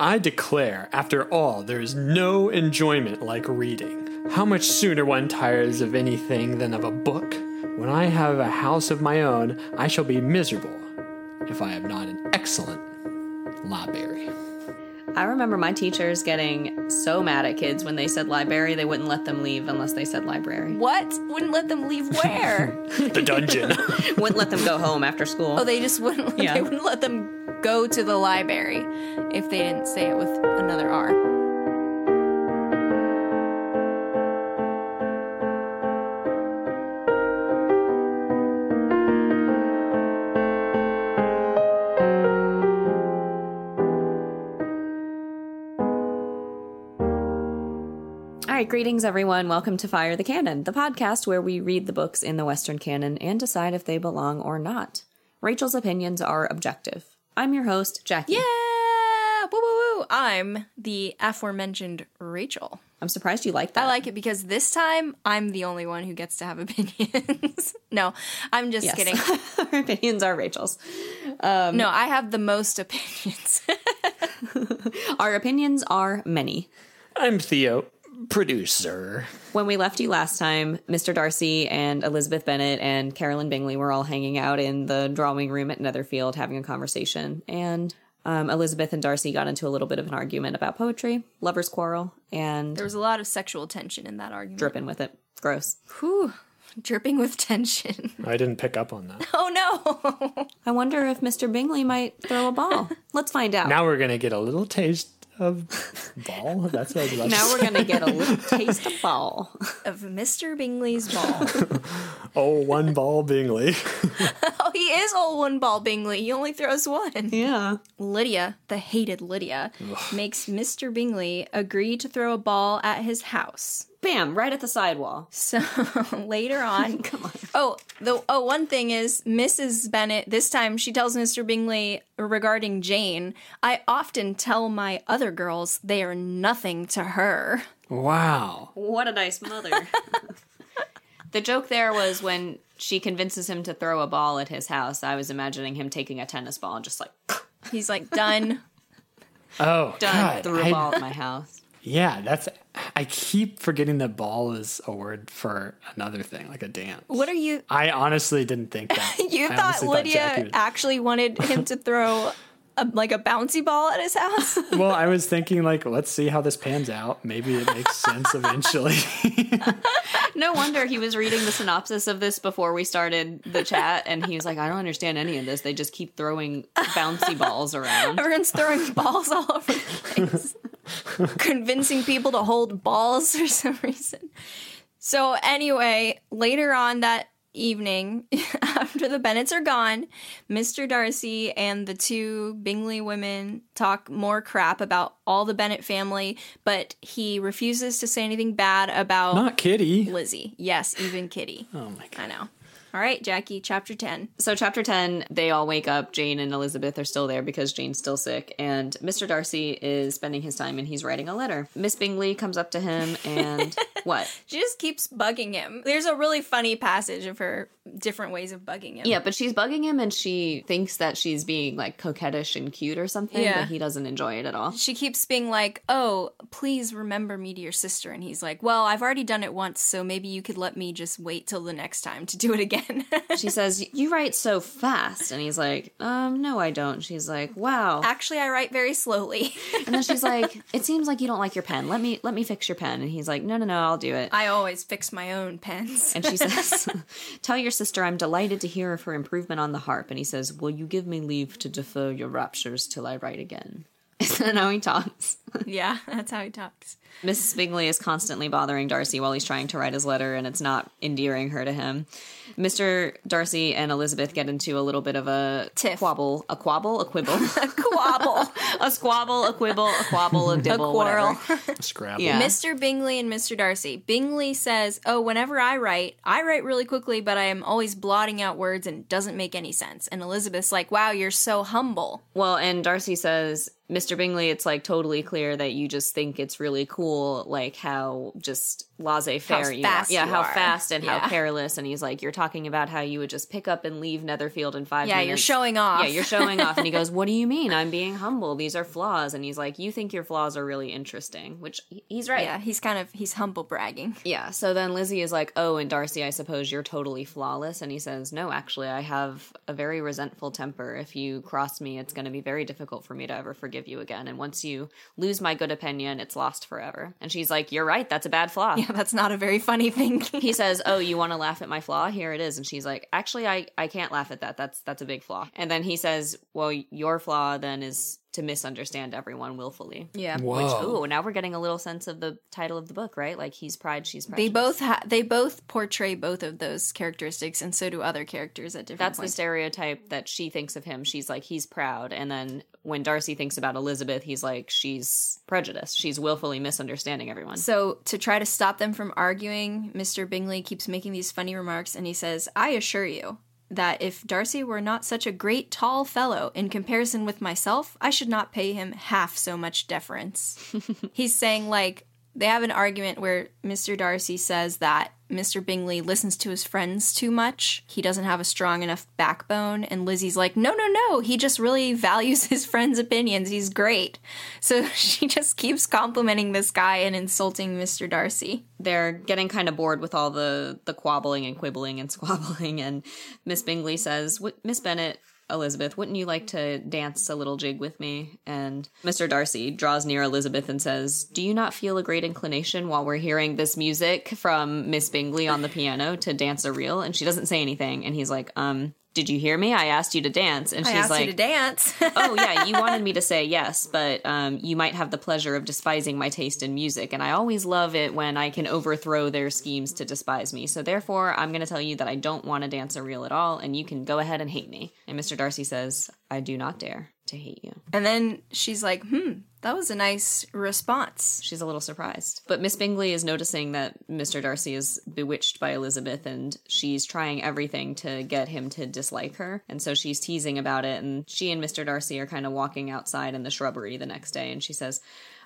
I declare, after all, there is no enjoyment like reading. How much sooner one tires of anything than of a book? When I have a house of my own, I shall be miserable if I have not an excellent library. I remember my teachers getting so mad at kids when they said library, they wouldn't let them leave unless they said library. What? Wouldn't let them leave where? The dungeon. wouldn't let them go home after school. oh, they just wouldn't. Yeah. They wouldn't let them go to the library if they didn't say it with another R. All right, greetings everyone. Welcome to Fire the Canon, the podcast where we read the books in the Western canon and decide if they belong or not. Rachel's opinions are objective. I'm your host, Jackie. Yeah! Woo woo woo! I'm the aforementioned Rachel. I'm surprised you like that. I like it because this time I'm the only one who gets to have opinions. no, I'm just Yes. kidding. Our opinions are Rachel's. Um, no, I have the most opinions. Our opinions are many. I'm Theo, producer. When we left you last time, Mr. Darcy and Elizabeth Bennet and Carolyn Bingley were all hanging out in the drawing room at Netherfield having a conversation. And um, Elizabeth and Darcy got into a little bit of an argument about poetry, lovers' quarrel, and there was a lot of sexual tension in that argument. dripping with it. Gross. Whew. Dripping with tension. I didn't pick up on that. Oh no! I wonder if Mr. Bingley might throw a ball. Let's find out. Now we're gonna get a little taste of ball. That's what I was about Now say. we're gonna get a little taste of ball. of Mr. Bingley's ball. Oh, one ball Bingley. oh, he is all one ball Bingley. He only throws one. Yeah. Lydia, the hated Lydia, makes Mr. Bingley agree to throw a ball at his house. Bam! Right at the sidewall. So later on, oh, the oh one thing is Mrs. Bennet. This time she tells Mr. Bingley regarding Jane. I often tell my other girls they are nothing to her. Wow. What a nice mother. the joke there was when she convinces him to throw a ball at his house. I was imagining him taking a tennis ball and just like He's like done. Oh, done God. threw a I- ball at my house. Yeah, that's. I keep forgetting that ball is a word for another thing, like a dance. What are you? I honestly didn't think that. You I thought Lydia Jackie was- actually wanted him to throw a, like a bouncy ball at his house? well, I was thinking like, let's see how this pans out. Maybe it makes sense eventually. No wonder he was reading the synopsis of this before we started the chat, and he was like, "I don't understand any of this. They just keep throwing bouncy balls around." Everyone's throwing balls all over the place, convincing people to hold balls for some reason. So, anyway, later on that evening, after the Bennets are gone, Mr. Darcy and the two Bingley women talk more crap about all the Bennet family, but he refuses to say anything bad about Not Kitty. Lizzie. Yes, even Kitty. Oh my god. I know. All right, Jackie, chapter 10. So, chapter 10, they all wake up. Jane and Elizabeth are still there because Jane's still sick. And Mr. Darcy is spending his time and he's writing a letter. Miss Bingley comes up to him and what? She just keeps bugging him. There's a really funny passage of her different ways of bugging him. Yeah, but she's bugging him and she thinks that she's being like coquettish and cute or something, Yeah. but he doesn't enjoy it at all. She keeps being like, "Oh, please remember me to your sister." And he's like, "Well, I've already done it once, so maybe you could let me just wait till the next time to do it again." She says, You write so fast. And he's like, Um, no, I don't. She's like, Wow. Actually, I write very slowly. And then she's like, It seems like you don't like your pen. Let me let me fix your pen. And he's like, No, no, no, I'll do it. I always fix my own pens. And she says, Tell your sister I'm delighted to hear of her improvement on the harp. And he says, Will you give me leave to defer your raptures till I write again? Isn't that how he talks? Yeah, that's how he talks. Mrs. Bingley is constantly bothering Darcy while he's trying to write his letter, and it's not endearing her to him. Mr. Darcy and Elizabeth get into a little bit of a Tiff. quabble, a quabble, a quibble, a Quabble. a squabble, a quibble, a quabble, a dibble, quarrel. whatever. Scrabble. Yeah. Mr. Bingley and Mr. Darcy. Bingley says, Oh, whenever I write, I write really quickly, but I am always blotting out words and doesn't make any sense. And Elizabeth's like, Wow, you're so humble. Well, and Darcy says, Mr. Bingley, it's like totally clear clear that you just think it's really cool, like how just laissez faire you are. Yeah, you how are. fast and Yeah. how careless. And he's like, You're talking about how you would just pick up and leave Netherfield in five Yeah, minutes. you're showing off. Yeah, you're showing off. And he goes, What do you mean? I'm being humble. These are flaws. And he's like, You think your flaws are really interesting, which he's right. Yeah, he's kind of he's humble bragging. Yeah. So then Lizzie is like, Oh, and Darcy, I suppose you're totally flawless. And he says, No, actually, I have a very resentful temper. If you cross me, it's going to be very difficult for me to ever forgive you again. And once you lose my good opinion, it's lost forever. And she's like, You're right. That's a bad flaw. Yeah, that's not a very funny thing. He says, "Oh, you want to laugh at my flaw? Here it is." And she's like, "Actually, I I can't laugh at that. That's that's a big flaw." And then he says, "Well, your flaw then is to misunderstand everyone willfully." yeah. Whoa. Ooh, now we're getting a little sense of the title of the book, right? Like he's pride, she's They both ha- they both portray both of those characteristics, and so do other characters at different That's the stereotype that she thinks of him. She's like he's proud, and then when Darcy thinks about Elizabeth, he's like she's prejudiced. She's willfully misunderstanding everyone. So, to try to stop them from arguing, Mr. Bingley keeps making these funny remarks and he says, I assure you that if Darcy were not such a great tall fellow in comparison with myself, I should not pay him half so much deference. He's saying, like, they have an argument where Mr. Darcy says that Mr. Bingley listens to his friends too much. He doesn't have a strong enough backbone. And Lizzie's like, no, no, no. He just really values his friends' opinions. He's great. So she just keeps complimenting this guy and insulting Mr. Darcy. they're getting kind of bored with all the the quabbling and quibbling and squabbling and miss bingley says miss bennet elizabeth wouldn't you like to dance a little jig with me? And mr darcy draws near elizabeth and says do you not feel a great inclination while we're hearing this music from miss bingley on the piano to dance a reel? And she doesn't say anything. And he's like um did you hear me i asked you to dance and I she's asked like you to dance. oh yeah, you wanted me to say yes, but um, you might have the pleasure of despising my taste in music, and I always love it when I can overthrow their schemes to despise me. So therefore, I'm going to tell you that I don't want to dance a reel at all, and you can go ahead and hate me. And Mr. Darcy says, "I do not dare to hate you." and then she's like, hmm, that was a nice response. She's a little surprised. But Miss Bingley is noticing that Mr. Darcy is bewitched by Elizabeth and she's trying everything to get him to dislike her. And so she's teasing about it. And she and Mr. Darcy are kind of walking outside in the shrubbery the next day. And she says,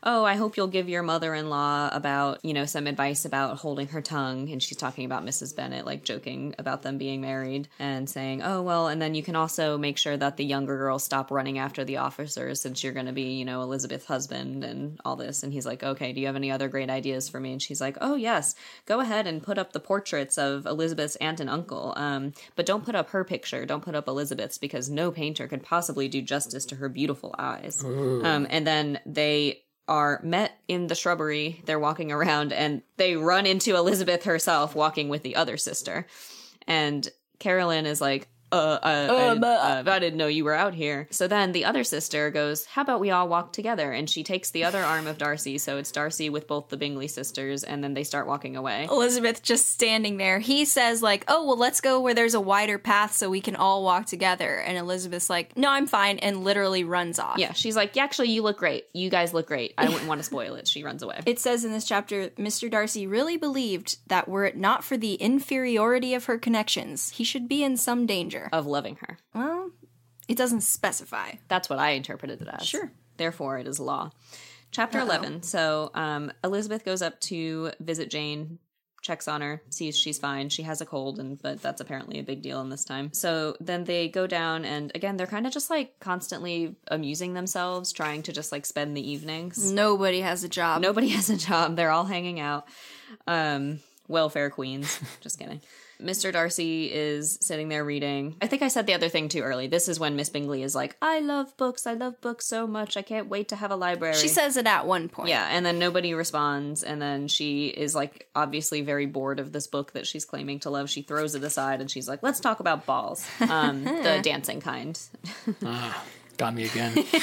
Oh, I hope you'll give your mother in law about, you know, some advice about holding her tongue. And she's talking about Mrs. Bennet, like joking about them being married and saying, Oh, well, and then you can also make sure that the younger girls stop running after the officers since you're going to be, you know, Elizabeth's husband and all this. And he's like, Okay, do you have any other great ideas for me? And she's like, Oh, yes, go ahead and put up the portraits of Elizabeth's aunt and uncle. Um, but don't put up her picture. Don't put up Elizabeth's because no painter could possibly do justice to her beautiful eyes. Um, and then they are met in the shrubbery. They're walking around and they run into Elizabeth herself walking with the other sister. And Carolyn is like, uh, uh, I, didn't, uh, I didn't know you were out here. So then the other sister goes, How about we all walk together? And she takes the other arm of Darcy. So it's Darcy with both the Bingley sisters, and then they start walking away. Elizabeth just standing there. He says, like, oh, well, let's go where there's a wider path so we can all walk together. And Elizabeth's like, no, I'm fine, and literally runs off. Yeah, she's like, yeah, Actually, you look great. You guys look great. I wouldn't want to spoil it. She runs away. It says in this chapter, Mr. Darcy really believed that were it not for the inferiority of her connections, he should be in some danger. Of loving her. Well, it doesn't specify. That's what I interpreted it as. Sure. Therefore, it is law. Chapter 11. So, um, Elizabeth goes up to visit Jane, checks on her, sees she's fine. She has a cold, and but that's apparently a big deal in this time. So then they go down, and again, they're kind of just like constantly amusing themselves, trying to just like spend the evenings. Nobody has a job. Nobody has a job. They're all hanging out. Um, welfare queens. Just kidding. Mr. Darcy is sitting there reading. I think I said the other thing too early. This is when Miss Bingley is like, I love books. I love books so much. I can't wait to have a library. She says it at one point. Yeah, and then nobody responds, and then she is like obviously very bored of this book that she's claiming to love. She throws it aside and she's like, "Let's talk about balls, um, the dancing kind." Got me again.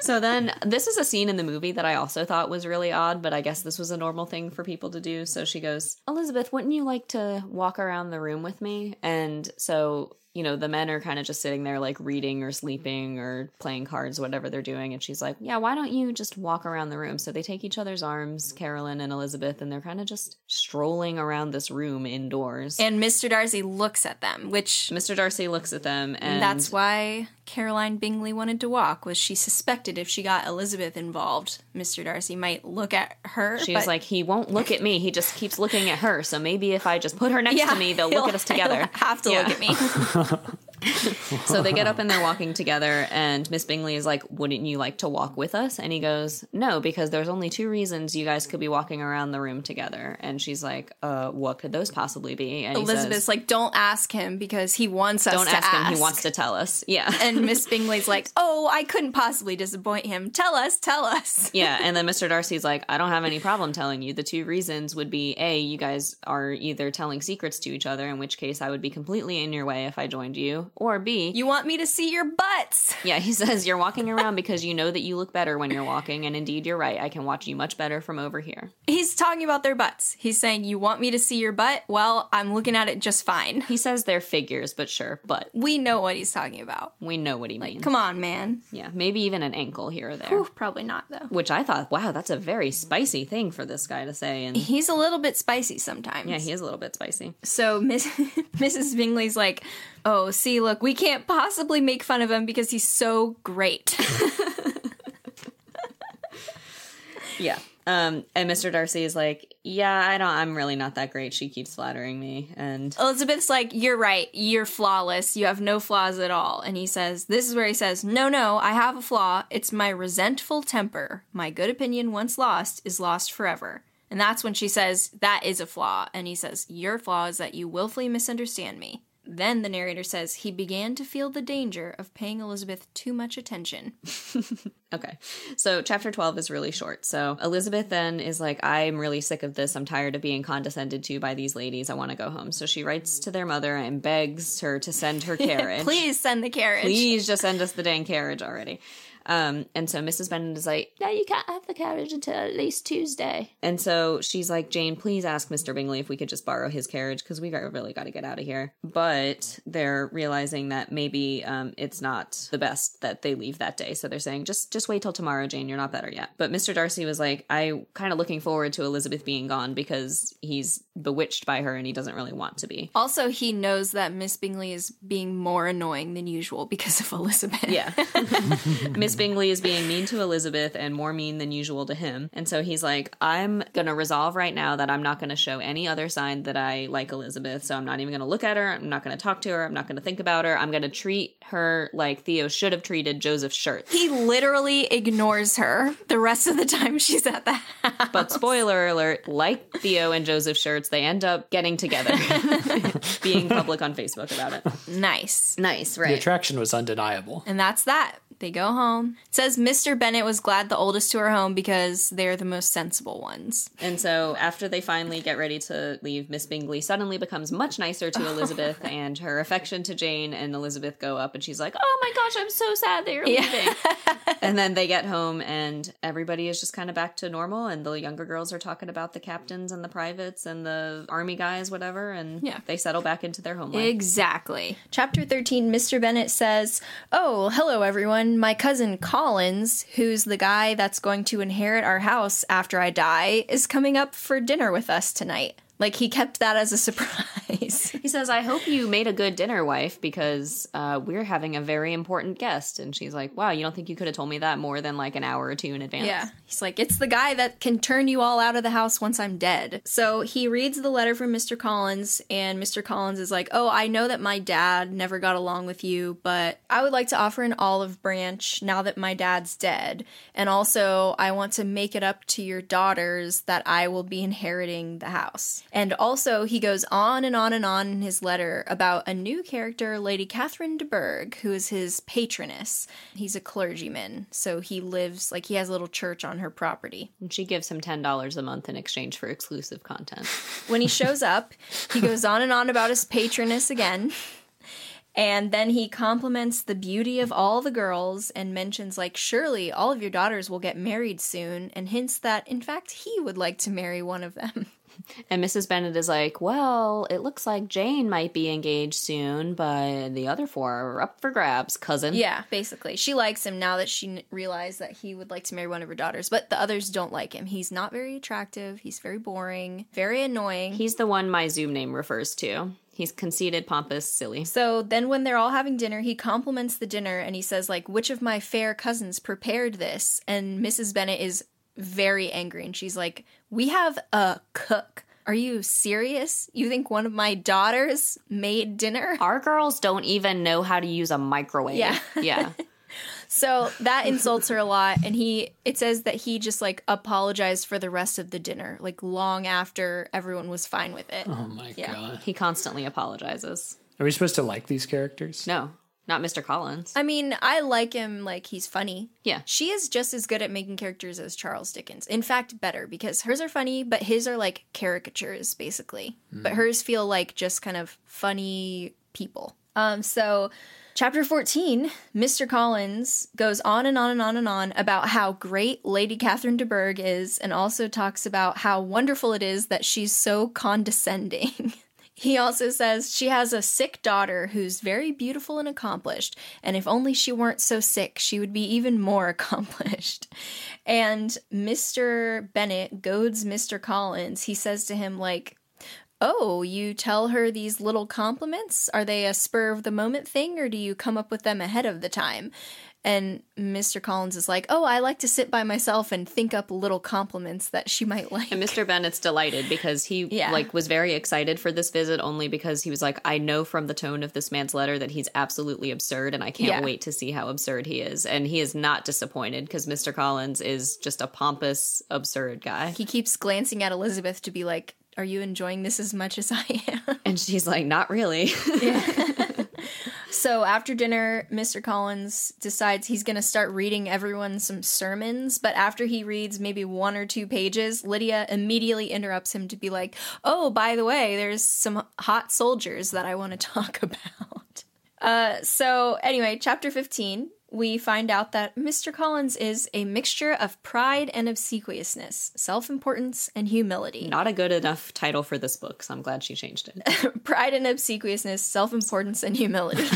So then, this is a scene in the movie that I also thought was really odd, but I guess this was a normal thing for people to do. So she goes, Elizabeth, wouldn't you like to walk around the room with me? And so, you know, the men are kind of just sitting there, like reading or sleeping or playing cards, whatever they're doing. And she's like, Yeah, why don't you just walk around the room? So they take each other's arms, Carolyn and Elizabeth, and they're kind of just strolling around this room indoors. And Mr. Darcy looks at them, which Mr. Darcy looks at them, and that's why Caroline Bingley wanted to walk was she suspected if she got Elizabeth involved, Mr. Darcy might look at her. She but- was like, he won't look at me. He just keeps looking at her. So maybe if I just put her next Yeah, to me, they'll look at us together. have to Yeah. look at me. So they get up and they're walking together, and Miss Bingley is like, Wouldn't you like to walk with us? And he goes, No, because there's only two reasons you guys could be walking around the room together. And she's like, Uh, what could those possibly be? And Elizabeth's says, like, don't ask him because he wants us Don't to ask him, he wants to tell us. Yeah. And Miss Bingley's like, oh, I couldn't possibly disappoint him. Tell us, tell us. yeah, and then Mr. Darcy's like, I don't have any problem telling you. The two reasons would be A, you guys are either telling secrets to each other, in which case I would be completely in your way if I joined you, or B, You want me to see your butts? Yeah, he says you're walking around because you know that you look better when you're walking, and indeed you're right. I can watch you much better from over here. He's talking about their butts. He's saying, you want me to see your butt? Well, I'm looking at it just fine. He says they're figures, but sure, but We know what he's talking about. we know what he means. Come on, man. Yeah, maybe even an ankle here or there. Whew, probably not, though. Which I thought, wow, that's a very spicy thing for this guy to say. And He's a little bit spicy sometimes. yeah, he is a little bit spicy. So Miss, Mrs. Bingley's like, oh, see, look, we can't possibly make fun of him because he's so great. Yeah. Um, and Mr. Darcy is like, yeah, I don't, I'm really not that great. She keeps flattering me. And Elizabeth's like, You're right. You're flawless. You have no flaws at all. And he says, This is where he says, No, no, I have a flaw. It's my resentful temper. My good opinion, once lost, is lost forever. And that's when she says, That is a flaw. And he says, Your flaw is that you willfully misunderstand me. Then the narrator says he began to feel the danger of paying Elizabeth too much attention. Okay. So chapter 12 is really short. So Elizabeth then is like, I'm really sick of this. I'm tired of being condescended to by these ladies. I want to go home. So she writes to their mother and begs her to send her carriage. Please send the carriage. Please just send us the dang carriage already. Um, and so Mrs. Bennet is like, no, you can't have the carriage until at least Tuesday. And so she's like, Jane, please ask Mr. Bingley if we could just borrow his carriage because we got, really got to get out of here. But they're realizing that maybe um, it's not the best that they leave that day. So they're saying, just just wait till tomorrow, Jane. You're not better yet. But Mr. Darcy was like, I kind of looking forward to Elizabeth being gone because he's bewitched by her and he doesn't really want to be. Also, he knows that Miss Bingley is being more annoying than usual because of Elizabeth. Yeah. Miss Bingley is being mean to Elizabeth and more mean than usual to him. And so he's like, I'm going to resolve right now that I'm not going to show any other sign that I like Elizabeth. So I'm not even going to look at her. I'm not going to talk to her. I'm not going to think about her. I'm going to treat her like Theo should have treated Joseph's shirt. He literally ignores her the rest of the time she's at the house. But spoiler alert, like Theo and Joseph's shirts, they end up getting together, being public on Facebook about it. Nice. Nice, right. The right? attraction was undeniable. And that's that. They go home. It says Mr. Bennet was glad the oldest to her home because they're the most sensible ones. And so after they finally get ready to leave, Miss Bingley suddenly becomes much nicer to Elizabeth and her affection to Jane and Elizabeth go up and she's like, "Oh my gosh, I'm so sad that you're leaving." and then they get home and everybody is just kind of back to normal and the younger girls are talking about the captains and the privates and the army guys whatever and Yeah. they settle back into their home life. Exactly. Chapter 13 Mr. Bennet says, Oh, hello everyone. My cousin Collins, who's the guy that's going to inherit our house after I die, is coming up for dinner with us tonight. Like he kept that as a surprise. He says, I hope you made a good dinner, wife, because uh, we're having a very important guest. And she's like, Wow, you don't think you could have told me that more than like an hour or two in advance? Yeah. He's like, it's the guy that can turn you all out of the house once I'm dead. So he reads the letter from Mr. Collins, and Mr. Collins is like, Oh, I know that my dad never got along with you, but I would like to offer an olive branch now that my dad's dead. And also, I want to make it up to your daughters that I will be inheriting the house. And also, he goes on and on and on in his letter about a new character, Lady Catherine de Bourgh, who is his patroness. He's a clergyman, so he lives like he has a little church on her property. And she gives him $10 a month in exchange for exclusive content. When he shows up, he goes on and on about his patroness again. And then he compliments the beauty of all the girls and mentions, like, surely all of your daughters will get married soon, and hints that, in fact, he would like to marry one of them. And Mrs. Bennet is like, Well, it looks like Jane might be engaged soon, but the other four are up for grabs, cousin. Yeah, basically. She likes him now that she realized that he would like to marry one of her daughters, but the others don't like him. He's not very attractive. He's very boring, very annoying. He's the one my Zoom name refers to. He's conceited, pompous, silly. So then when they're all having dinner, he compliments the dinner and he says like, "Which of my fair cousins prepared this?" And Mrs. Bennet is very angry and she's like, "We have a cook. Are you serious? You think one of my daughters made dinner?" Our girls don't even know how to use a microwave. Yeah. Yeah. So that insults her a lot and he it says that he just like apologized for the rest of the dinner, like long after everyone was fine with it. Oh my Yeah. god. he constantly apologizes. Are we supposed to like these characters? No, not Mr. Collins. I mean, I like him like he's funny. Yeah. She is just as good at making characters as Charles Dickens. In fact, better because hers are funny, but his are like caricatures basically. But hers feel like just kind of funny people. Um so chapter 14, Mr. Collins goes on and on and on and on about how great Lady Catherine de Bourgh is and also talks about how wonderful it is that she's so condescending. He also says she has a sick daughter who's very beautiful and accomplished, and if only she weren't so sick, she would be even more accomplished. And Mr. Bennet goads Mr. Collins. He says to him, like, Oh, you tell her these little compliments? Are they a spur of the moment thing, or do you come up with them ahead of the time? And Mr. Collins is like, Oh, I like to sit by myself and think up little compliments that she might like. And Mr. Bennet's delighted because he Yeah. like was very excited for this visit only because he was like, I know from the tone of this man's letter that he's absolutely absurd and I can't Yeah. wait to see how absurd he is. And he is not disappointed because Mr. Collins is just a pompous, absurd guy. he keeps glancing at Elizabeth to be like, Are you enjoying this as much as I am? And she's like, Not really. so after dinner, Mr. Collins decides he's going to start reading everyone some sermons. But after he reads maybe one or two pages, Lydia immediately interrupts him to be like, Oh, by the way, there's some hot soldiers that I want to talk about. Uh, so, anyway, chapter 15. We find out that Mr. Collins is a mixture of pride and obsequiousness, self importance and humility. not a good enough title for this book, so I'm glad she changed it. pride and obsequiousness, self importance, and humility.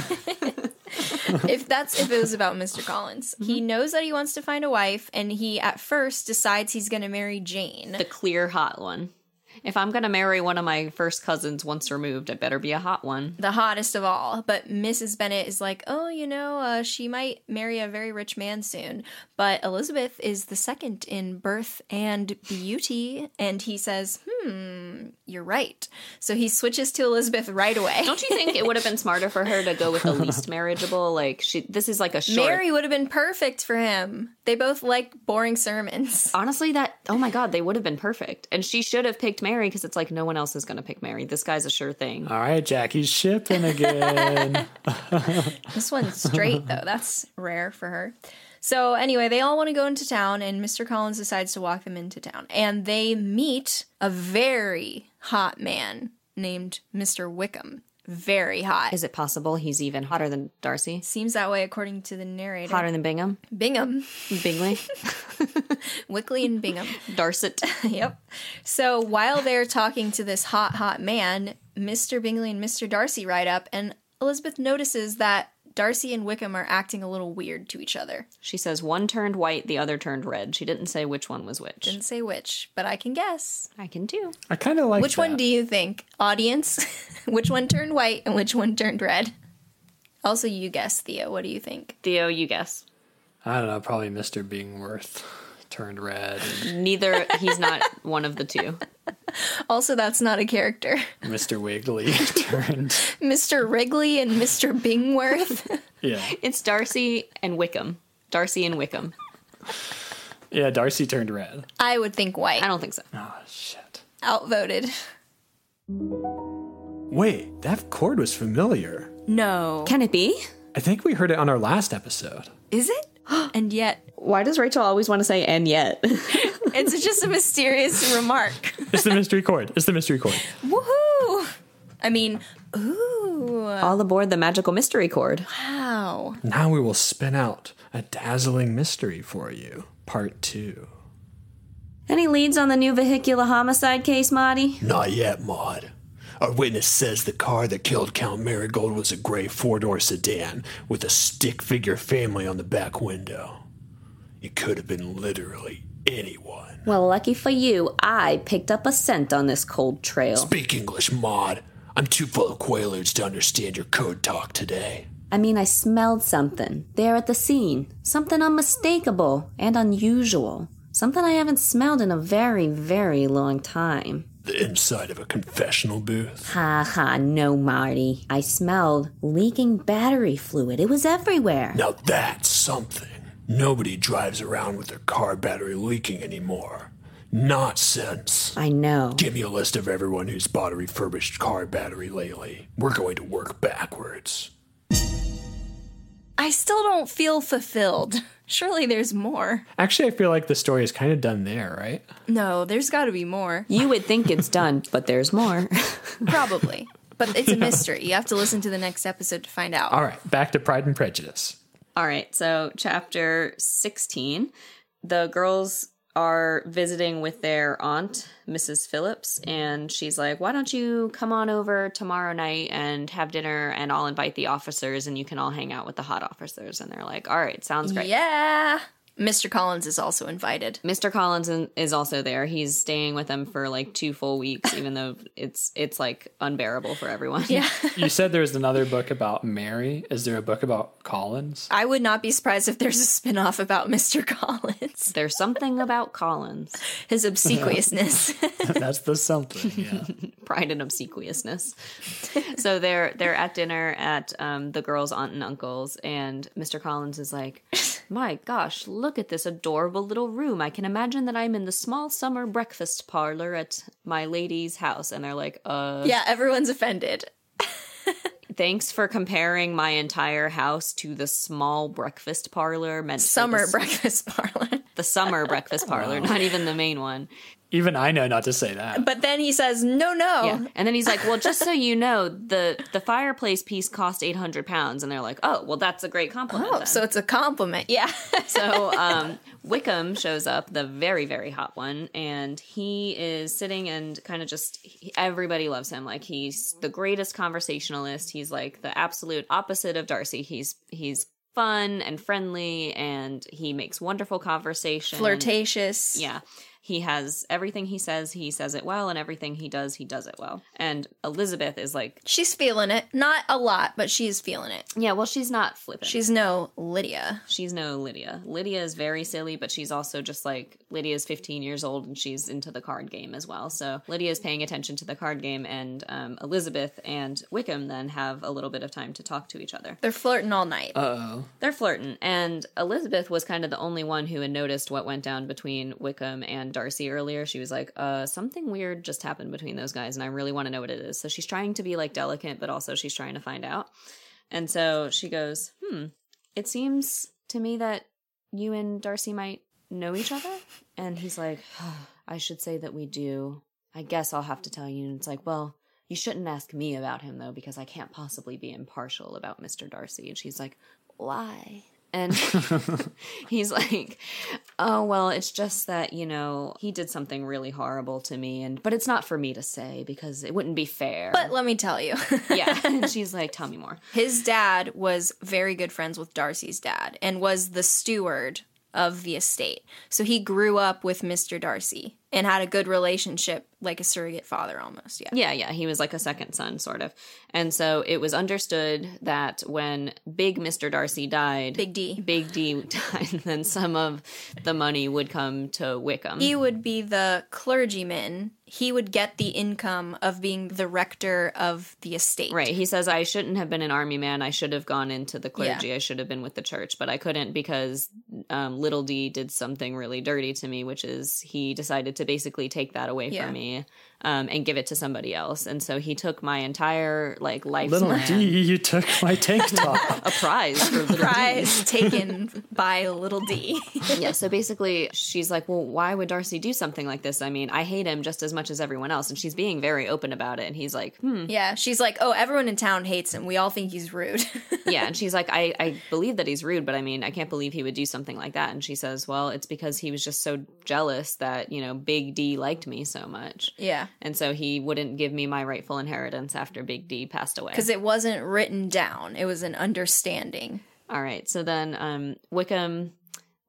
if that's if it was about Mr. Collins, he mm-hmm. knows that he wants to find a wife, and he at first decides he's going to marry Jane. The clear hot one. If I'm going to marry one of my first cousins once removed, it better be a hot one. the hottest of all. But Mrs. Bennet is like, oh, you know, uh, she might marry a very rich man soon. But Elizabeth is the second in birth and beauty. And he says, hmm, Hmm, you're right. So he switches to Elizabeth right away. Don't you think it would have been smarter for her to go with the least marriageable? Like she, this is like a short. Mary would have been perfect for him. They both like boring sermons. Honestly, that oh my god, they would have been perfect, and she should have picked Mary because it's like no one else is going to pick Mary. This guy's a sure thing. All right, Jackie's shipping again. This one's straight though. That's rare for her. So anyway, they all want to go into town and Mr. Collins decides to walk them into town. And they meet a very hot man named Mr. Wickham. Very hot. Is it possible he's even hotter than Darcy? Seems that way according to the narrator. Hotter than Bingham? Bingham. Bingley? Wickley and Bingham. Darcet? yep. So while they're talking to this hot, hot man, Mr. Bingley and Mr. Darcy ride up, and Elizabeth notices that Darcy and Wickham are acting a little weird to each other. She says one turned white, the other turned red. She didn't say which one was which. Didn't say which, but I can guess. I can too. I kind of like Which one do you think? Audience? which one turned white and which one turned red? Also, you guess, Theo. What do you think? Theo, you guess. I don't know. Probably Mr. Bingworth turned red. And Neither. He's not one of the two. Also, that's not a character. Mr. Wiggly turned. Mr. Wrigley and Mr. Bingworth. Yeah. It's Darcy and Wickham. Darcy and Wickham. Yeah, Darcy turned red. I would think white. I don't think so. Oh, shit. Outvoted. Wait, that chord was familiar. No. Can it be? I think we heard it on our last episode. Is it? and yet, Why does Rachel always want to say and yet? it's just a mysterious remark. It's the mystery chord. It's the mystery chord. Woohoo! I mean, ooh, All aboard the magical mystery chord. wow. Now we will spin out a dazzling mystery for you. Part two. Any leads on the new vehicular homicide case, Marty? Not yet, Maud. Our witness says the car that killed Count Marigold was a gray four door sedan with a stick figure family on the back window. It could have been literally anyone. Well, lucky for you, I picked up a scent on this cold trail. Speak English, Maud. I'm too full of quaaludes to understand your code talk today. I mean, I smelled something there at the scene. Something unmistakable and unusual. Something I haven't smelled in a very, very long time. The inside of a confessional booth. Ha ha, no, Marty. I smelled leaking battery fluid. It was everywhere. Now that's something. Nobody drives around with their car battery leaking anymore. Nonsense. I know. Give me a list of everyone who's bought a refurbished car battery lately. We're going to work. I still don't feel fulfilled. Surely there's more. Actually, I feel like the story is kind of done there, right? No, there's got to be more. You would think it's done, but there's more. Probably. But it's a mystery. You have to listen to the next episode to find out. All right, back to Pride and Prejudice. All right, so chapter 16. The girls are visiting with their aunt, Mrs. Philips, and she's like, Why don't you come on over tomorrow night and have dinner, and I'll invite the officers, and you can all hang out with the hot officers. And they're like, All right, sounds great. Yeah. Mr. Collins is also invited. Mr. Collins in- is also there. He's staying with them for like two full weeks, even though it's it's like unbearable for everyone. Yeah. You said there was another book about Mary. Is there a book about Collins? I would not be surprised if there's a spin off about Mr. Collins. There's something about Collins. His obsequiousness. That's the something. Yeah. pride and obsequiousness. so they're they're at dinner at um, the girls' aunt and uncle's, and Mr. Collins is like, "My gosh, look at this adorable little room! I can imagine that I'm in the small summer breakfast parlor at my lady's house." And they're like, "Uh, yeah, everyone's offended. thanks for comparing my entire house to the small breakfast parlor meant for Summer the, breakfast parlor. the summer breakfast parlor, not even the main one." Even I know not to say that. But then he says, no, no. Yeah. And then he's like, "Well, just so you know, the the fireplace piece cost eight hundred pounds." And they're like, "Oh, well, that's a great compliment." Oh, then." so it's a compliment. Yeah. so um, Wickham shows up, the very very hot one, and he is sitting and kind of just everybody loves him. Like he's the greatest conversationalist. He's like the absolute opposite of Darcy. He's he's fun and friendly, and he makes wonderful conversation. Flirtatious. Yeah. He has everything he says, he says it well, and everything he does, he does it well. And Elizabeth is like, She's feeling it. Not a lot, but she's feeling it. yeah, well, she's not flippant. She's no Lydia. she's no Lydia. Lydia is very silly, but she's also just like Lydia's 15 years old and she's into the card game as well. So Lydia's paying attention to the card game, and um, Elizabeth and Wickham then have a little bit of time to talk to each other. They're flirting all night. Uh oh. They're flirting, and Elizabeth was kind of the only one who had noticed what went down between Wickham and Darcy earlier. She was like, "Uh, something weird just happened between those guys, and I really want to know what it is." So she's trying to be like delicate, but also she's trying to find out. And so she goes, "Hmm, it seems to me that you and Darcy might know each other." And he's like, "I should say that we do. I guess I'll have to tell you." And it's like, "Well." You shouldn't ask me about him though, because I can't possibly be impartial about Mr. Darcy. And she's like, why? And he's like, oh, well, it's just that, you know, he did something really horrible to me. And, but it's not for me to say because it wouldn't be fair. but let me tell you, yeah. And she's like, tell me more. his dad was very good friends with Darcy's dad and was the steward of the estate. So he grew up with Mr. Darcy and had a good relationship, like a surrogate father almost. Yeah. Yeah, yeah, he was like a second son, sort of. And so it was understood that when Big Mr. Darcy died, Big D. Big D died, then some of the money would come to Wickham. He would be the clergyman. He would get the income of being the rector of the estate. Right. He says, I shouldn't have been an army man. I should have gone into the clergy. I should have been with the church, but I couldn't because um, little D did something really dirty to me, which is he decided to basically take that away Yeah. from me yeah um, and give it to somebody else. And so he took my entire like life Little D, you took my tank top. a prize for little D. Prize taken by little D. yeah, so basically she's like, Well, why would Darcy do something like this? I mean, I hate him just as much as everyone else. And she's being very open about it. And he's like, Hmm. yeah, she's like, oh, everyone in town hates him. We all think he's rude. Yeah. And she's like, I, I believe that he's rude, but I mean, I can't believe he would do something like that. And she says, Well, it's because he was just so jealous that, you know, Big D liked me so much. yeah. And so he wouldn't give me my rightful inheritance after Big D passed away. Because it wasn't written down, it was an understanding. All right. So then um, Wickham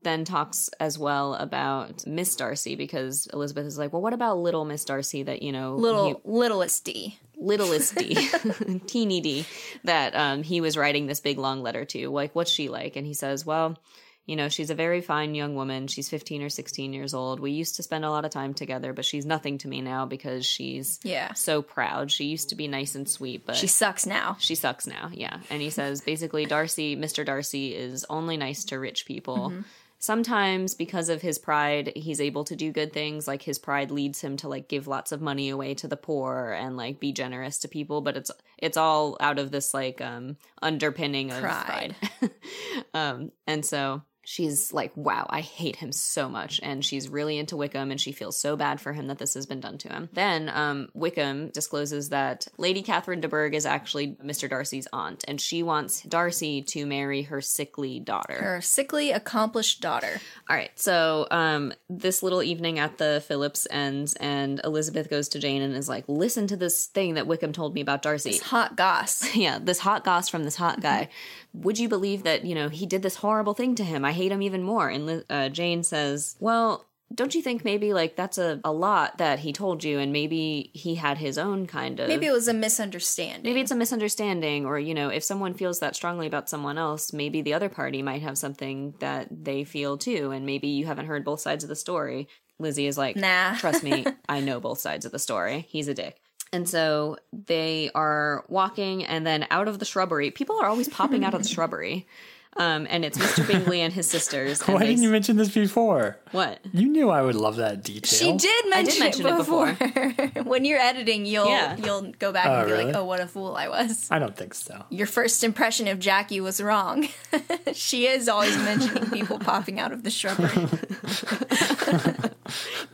then talks as well about Miss Darcy because Elizabeth is like, well, what about little Miss Darcy that, you know, Little he- littlest D. littlest D, teeny D, that um, he was writing this big long letter to. Like, what's she like? And he says, well, you know, she's a very fine young woman. She's 15 or 16 years old. We used to spend a lot of time together, but she's nothing to me now because she's Yeah. so proud. She used to be nice and sweet, but She sucks now. she sucks now. Yeah. And he says basically, Darcy, Mr. Darcy is only nice to rich people. Sometimes because of his pride, he's able to do good things. Like his pride leads him to like give lots of money away to the poor and like be generous to people, but it's it's all out of this like um underpinning of Pride. pride. um and so she's like, wow, I hate him so much. And she's really into Wickham and she feels so bad for him that this has been done to him. Then um, Wickham discloses that Lady Catherine de Bourgh is actually Mr. Darcy's aunt and she wants Darcy to marry her sickly daughter. Her sickly, accomplished daughter. All right. So um, this little evening at the Philips ends and Elizabeth goes to Jane and is like, listen to this thing that Wickham told me about Darcy This Hot goss. yeah, this hot goss from this hot guy. Would you believe that, you know, he did this horrible thing to him? I hate him even more. And uh, Jane says, well, don't you think maybe like that's a, a lot that he told you and maybe he had his own kind of. Maybe it was a misunderstanding. Maybe it's a misunderstanding, or, you know, if someone feels that strongly about someone else, maybe the other party might have something that they feel too, and maybe you haven't heard both sides of the story. Lizzie is like, Nah. trust me, I know both sides of the story. He's a dick. And so they are walking, and then out of the shrubbery, people are always popping out of the shrubbery. Um, and it's Mr. Bingley and his sisters. And Why didn't you mention this before? What? You knew I would love that detail. She did mention, mention it it before. when you're editing, you'll Yeah. you'll go back Oh, and be really? like, "Oh, what a fool I was." I don't think so. Your first impression of Jackie was wrong. she is always mentioning people popping out of the shrubbery.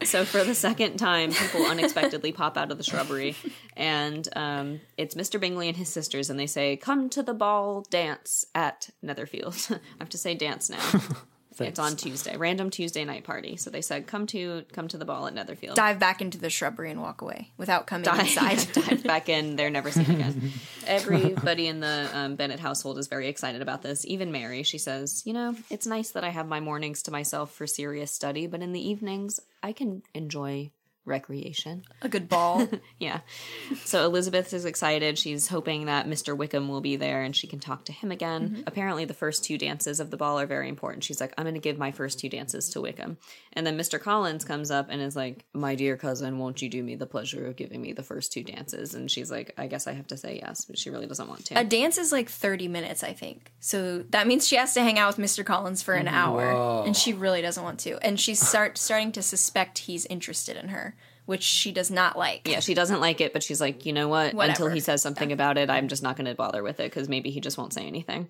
So for the second time, people unexpectedly pop out of the shrubbery, and um, it's Mr. Bingley and his sisters, and they say, "Come to the ball dance at Netherfield." I have to say dance now. It's on Tuesday, random Tuesday night party. So they said, "Come to come to the ball at Netherfield." Dive back into the shrubbery and walk away without coming Dive, inside. dive back in. They're never seen again. Everybody in the um, Bennet household is very excited about this. Even Mary, she says, "You know, it's nice that I have my mornings to myself for serious study, but in the evenings, I can enjoy recreation." A good ball. Yeah. So Elizabeth is excited. She's hoping that Mr. Wickham will be there and she can talk to him again. Mm-hmm. Apparently, the first two dances of the ball are very important. She's like, I'm going to give my first two dances to Wickham. And then Mr. Collins comes up and is like, My dear cousin, won't you do me the pleasure of giving me the first two dances? And she's like, I guess I have to say yes, but she really doesn't want to. A dance is like 30 minutes, I think. So that means she has to hang out with Mr. Collins for an hour. And she really doesn't want to. And she's start starting to suspect he's interested in her, which she does not like. yeah, she doesn't like it, but she's like, you know what? Until he says something about it, I'm just not going to bother with it because maybe he just won't say anything.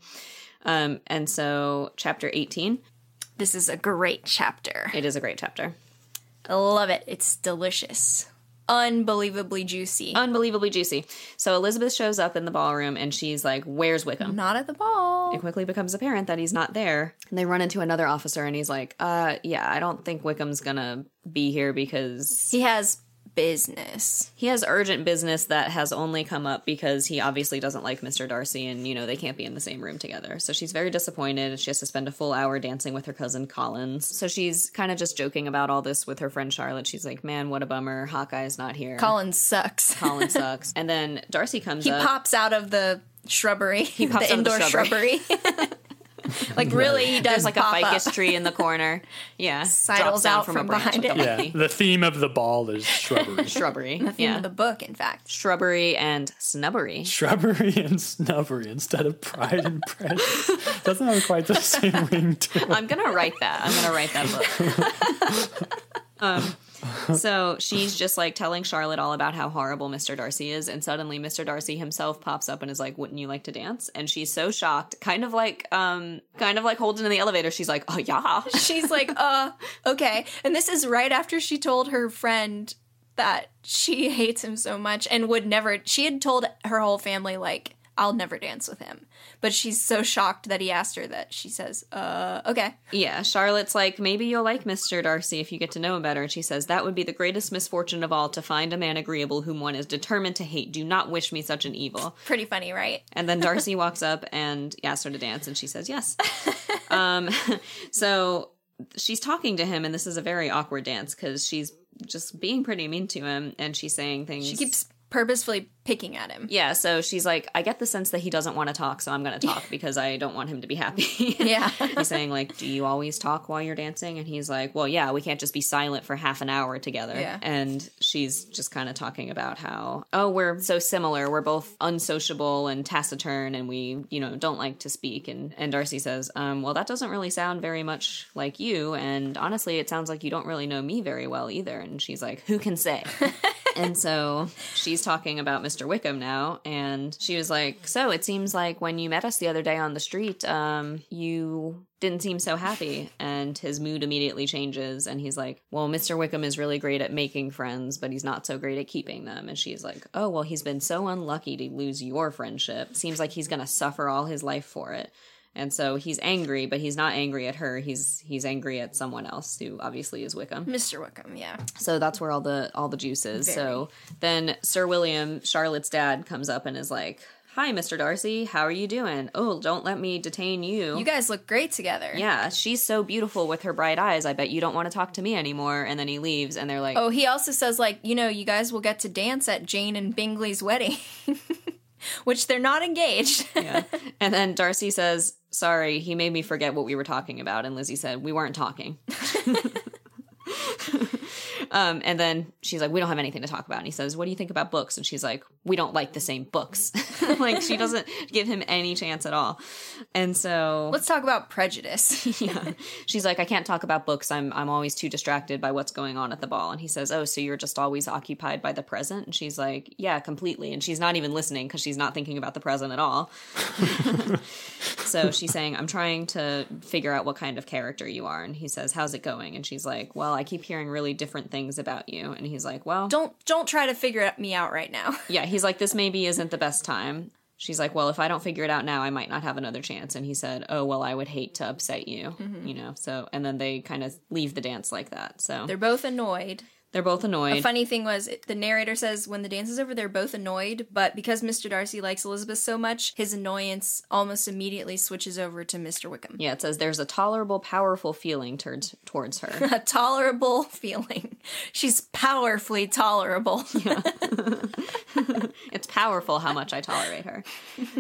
Um, and so, chapter 18, This is a great chapter. it is a great chapter. I love it. It's delicious. Unbelievably juicy. unbelievably juicy. So Elizabeth shows up in the ballroom and she's like, Where's Wickham? not at the ball. It quickly becomes apparent that he's not there. And they run into another officer and he's like, Uh, yeah, I don't think Wickham's gonna be here because He has business. he has urgent business that has only come up because he obviously doesn't like Mr. Darcy and, you know, they can't be in the same room together. So she's very disappointed and she has to spend a full hour dancing with her cousin Collins. So she's kind of just joking about all this with her friend Charlotte. She's like, Man, what a bummer. Hawkeye's not here. Collins sucks. Collins sucks. And then Darcy comes he up. pops out of the shrubbery. He pops the out of the indoor shrubbery. shrubbery. like really, he does There's like a ficus up. tree in the corner. Yeah. Sidles out from a behind it. Yeah, the theme of the ball is shrubbery. Shrubbery. Theme yeah. of the book, in fact. Shrubbery and snubbery. shrubbery and snubbery instead of pride and prejudice. Doesn't have quite the same ring to it. I'm gonna write that. I'm gonna write that book. um, so she's just like telling Charlotte all about how horrible Mr. Darcy is, and suddenly Mr. Darcy himself pops up and is like, "Wouldn't you like to dance?" And she's so shocked, kind of like, um, kind of like holding in the elevator. She's like, "Oh yeah." She's like, uh, okay. And this is right after she told her friend that she hates him so much and would never, she had told her whole family, like, I'll never dance with him. But she's so shocked that he asked her that she says, uh, okay. Yeah, Charlotte's like, maybe you'll like Mr. Darcy if you get to know him better. And she says, that would be the greatest misfortune of all to find a man agreeable whom one is determined to hate. Do not wish me such an evil. Pretty funny, right? And then Darcy walks up and asks her to dance, and she says yes. um, so she's talking to him, and this is a very awkward dance because she's just being pretty mean to him, and she's saying things. She keeps purposefully picking at him. Yeah, so she's like, I get the sense that he doesn't want to talk, so I'm going to talk because I don't want him to be happy. Yeah. he's saying like, "Do you always talk while you're dancing?" And he's like, "Well, yeah, we can't just be silent for half an hour together." Yeah. And she's just kind of talking about how, "Oh, we're so similar. We're both unsociable and taciturn and we, you know, don't like to speak." And and Darcy says, um, "Well, that doesn't really sound very much like you, and honestly, it sounds like you don't really know me very well either." And she's like, "Who can say?" And so she's talking about Mr. Wickham now, and she was like, "So it seems like when you met us the other day on the street, um, you didn't seem so happy." And his mood immediately changes, and he's like, "Well, Mr. Wickham is really great at making friends, but he's not so great at keeping them." And she's like, "Oh, well, he's been so unlucky to lose your friendship. Seems like he's gonna suffer all his life for it." And so he's angry, but he's not angry at her. He's he's angry at someone else who obviously is Wickham. Mr. Wickham, yeah. So that's where all the all the juice is. So then Sir William, Charlotte's dad, comes up and is like, "Hi, Mr. Darcy, how are you doing? Oh, don't let me detain you." You guys look great together. yeah, she's so beautiful with her bright eyes. I bet you don't want to talk to me anymore. And then he leaves, and they're like, Oh, he also says, like, you know, you guys will get to dance at Jane and Bingley's wedding, which they're not engaged. yeah. And then Darcy says, "Sorry, he made me forget what we were talking about." And Lizzie said, "We weren't talking." um, and then she's like, "We don't have anything to talk about." And he says, "What do you think about books?" And she's like, "We don't like the same books." like she doesn't give him any chance at all. And so Let's talk about prejudice. yeah. She's like, I can't talk about books. I'm I'm always too distracted by what's going on at the ball. And he says, Oh, so you're just always occupied by the present? And she's like, Yeah, completely. And she's not even listening because she's not thinking about the present at all. so she's saying, I'm trying to figure out what kind of character you are. And he says, How's it going? And she's like, Well, I keep hearing really different things about you. And he's like, Well, don't don't try to figure me out right now. yeah, he's like, this maybe isn't the best time. She's like, well, if I don't figure it out now, I might not have another chance. And he said, oh, well, I would hate to upset you, mm-hmm. you know. So, and then they kind of leave the dance like that. So They're both annoyed. They're both annoyed. A funny thing was, it- the narrator says when the dance is over, they're both annoyed, but because Mr. Darcy likes Elizabeth so much, his annoyance almost immediately switches over to Mr. Wickham. yeah, it says there's a tolerable, powerful feeling towards towards her. A tolerable feeling. She's powerfully tolerable. it's powerful how much I tolerate her.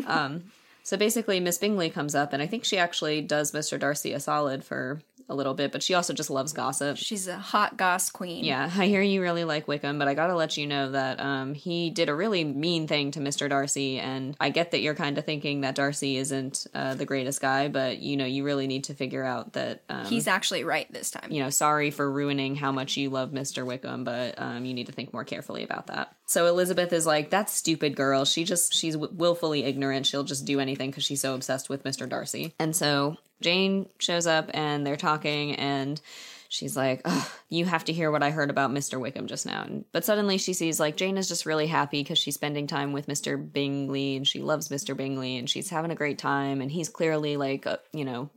Um, so basically, Miss Bingley comes up, and I think she actually does Mr. Darcy a solid for a little bit, but she also just loves gossip. She's a hot goss queen. Yeah, I hear you really like Wickham, but I gotta let you know that um, he did a really mean thing to Mr. Darcy, and I get that you're kind of thinking that Darcy isn't uh, the greatest guy, but you know, you really need to figure out that um, He's actually right this time. you know, sorry for ruining how much you love Mr. Wickham, but um, you need to think more carefully about that. So Elizabeth is like, that stupid girl. She just, she's w- willfully ignorant. She'll just do anything because she's so obsessed with Mr. Darcy. And so Jane shows up and they're talking and she's like, you have to hear what I heard about Mr. Wickham just now. And, but suddenly she sees like Jane is just really happy because she's spending time with Mr. Bingley and she loves Mr. Bingley and she's having a great time. And he's clearly like, uh, you know,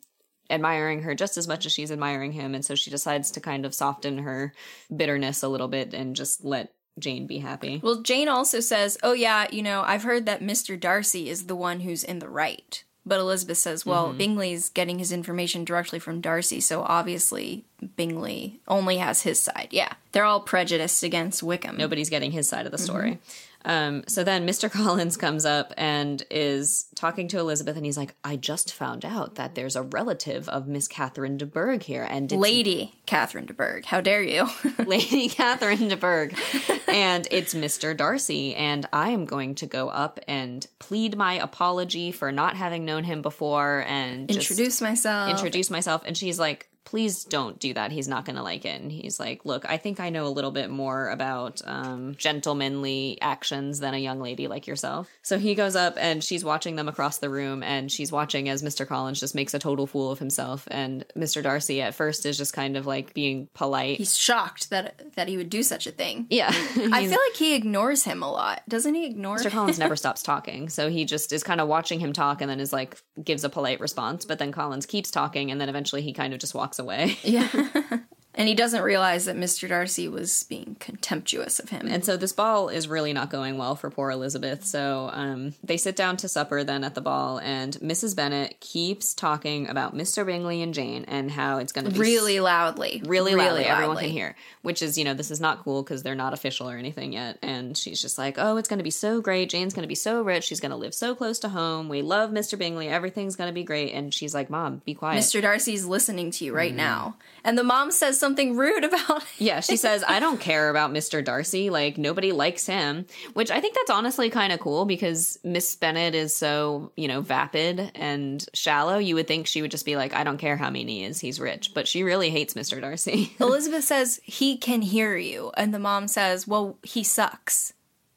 admiring her just as much as she's admiring him and so she decides to kind of soften her bitterness a little bit and just let Jane be happy. Well, Jane also says, "Oh yeah, you know, I've heard that Mr. Darcy is the one who's in the right." But Elizabeth says, "Well, Bingley's getting his information directly from Darcy, so obviously Bingley only has his side." Yeah. They're all prejudiced against Wickham. Nobody's getting his side of the story. Um, so then Mr. Collins comes up and is talking to Elizabeth, and he's like, "I just found out that there's a relative of Miss Catherine de Bourgh here, and Lady Catherine de Bourgh. How dare you? Lady Catherine de Bourgh, and it's Mr. Darcy, and I am going to go up and plead my apology for not having known him before, and Introduce myself. introduce myself." And she's like, "Please don't do that. He's not going to like it." And he's like, "Look, I think I know a little bit more about um, gentlemanly actions than a young lady like yourself." So he goes up, and she's watching them across the room, and she's watching as Mr. Collins just makes a total fool of himself, and Mr. Darcy at first is just kind of like being polite. He's shocked that that he would do such a thing. Yeah. I feel like he ignores him a lot. Doesn't he ignore Mr. Collins never stops talking. So he just is kind of watching him talk and then is like, gives a polite response. But then Collins keeps talking and then eventually he kind of just walks away. Yeah. and he doesn't realize that Mr. Darcy was being contemptuous of him. And so this ball is really not going well for poor Elizabeth. So um, they sit down to supper then at the ball, and Mrs. Bennet keeps talking about Mr. Bingley and Jane and how it's going to be really loudly. really, loudly, everyone can hear. Which is, you know, this is not cool because they're not official or anything yet. And she's just like, oh, it's going to be so great. Jane's going to be so rich. She's going to live so close to home. We love Mr. Bingley. Everything's going to be great. And she's like, Mom, be quiet. Mr. Darcy's listening to you right now. And the mom says something rude about it. Yeah, she says, I don't care about Mr. Darcy. Like, nobody likes him. Which I think that's honestly kind of cool because Miss Bennet is so, you know, vapid and shallow. You would think she would just be like, I don't care how mean he is. He's rich. But she really hates Mr. Darcy. Elizabeth says he can hear you, and the mom says, "Well, he sucks."